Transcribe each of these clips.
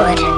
falta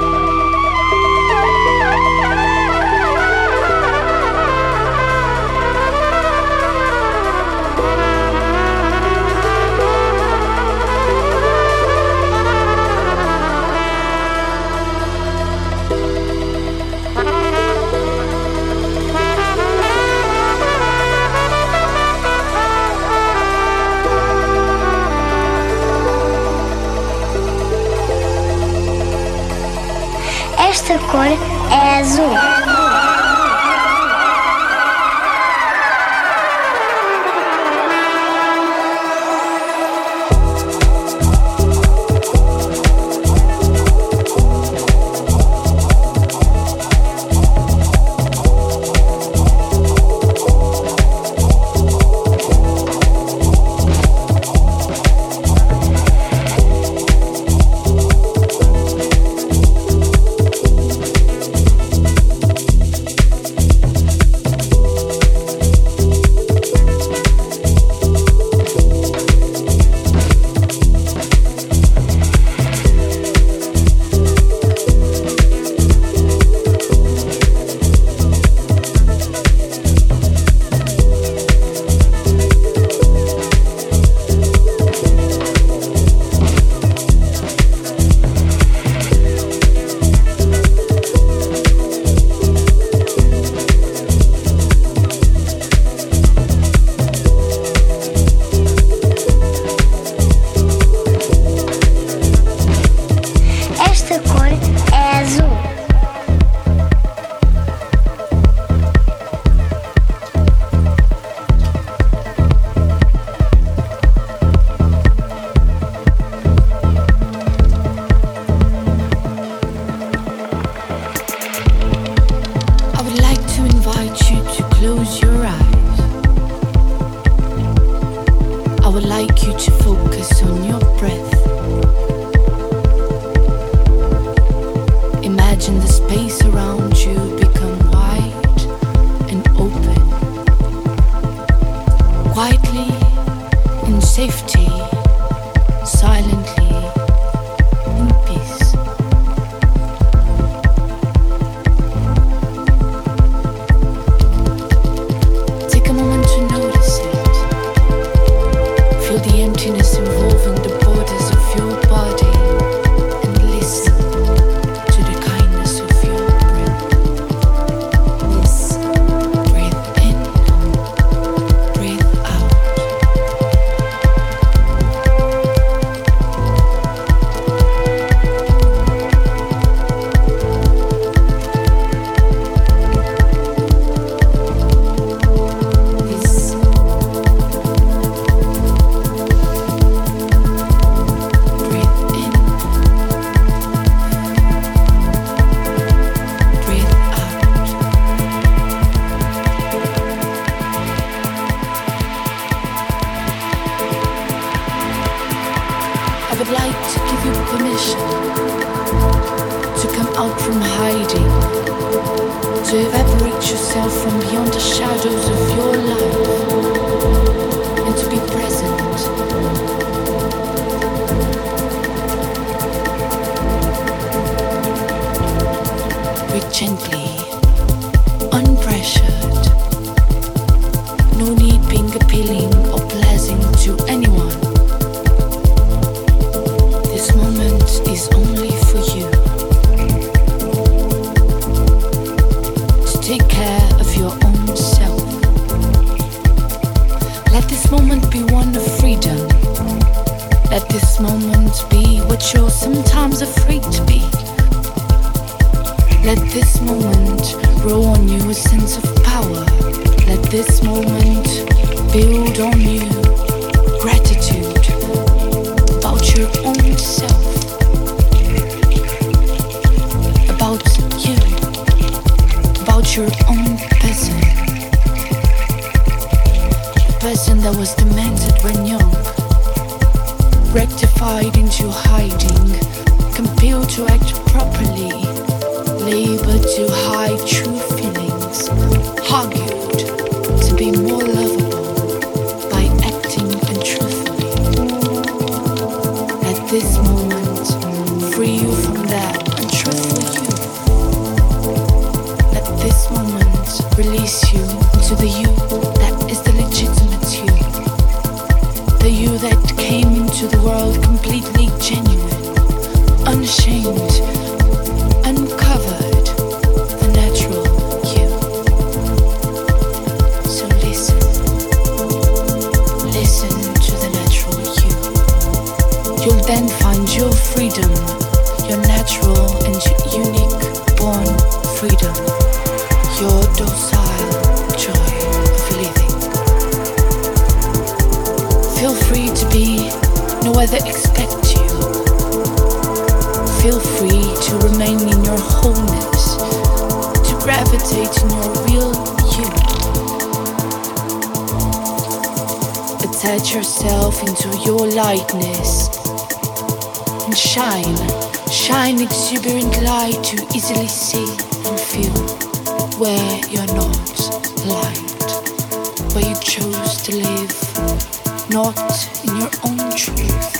not in your own truth,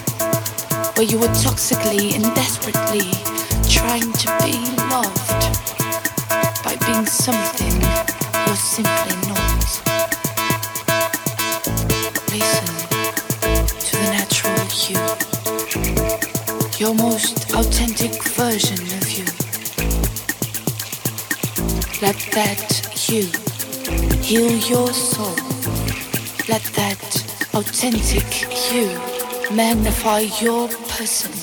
where you were toxically and desperately trying to be loved by being something you're simply not. Listen to the natural you, your most authentic version of you. Let that you heal yourself authentic you magnify your person.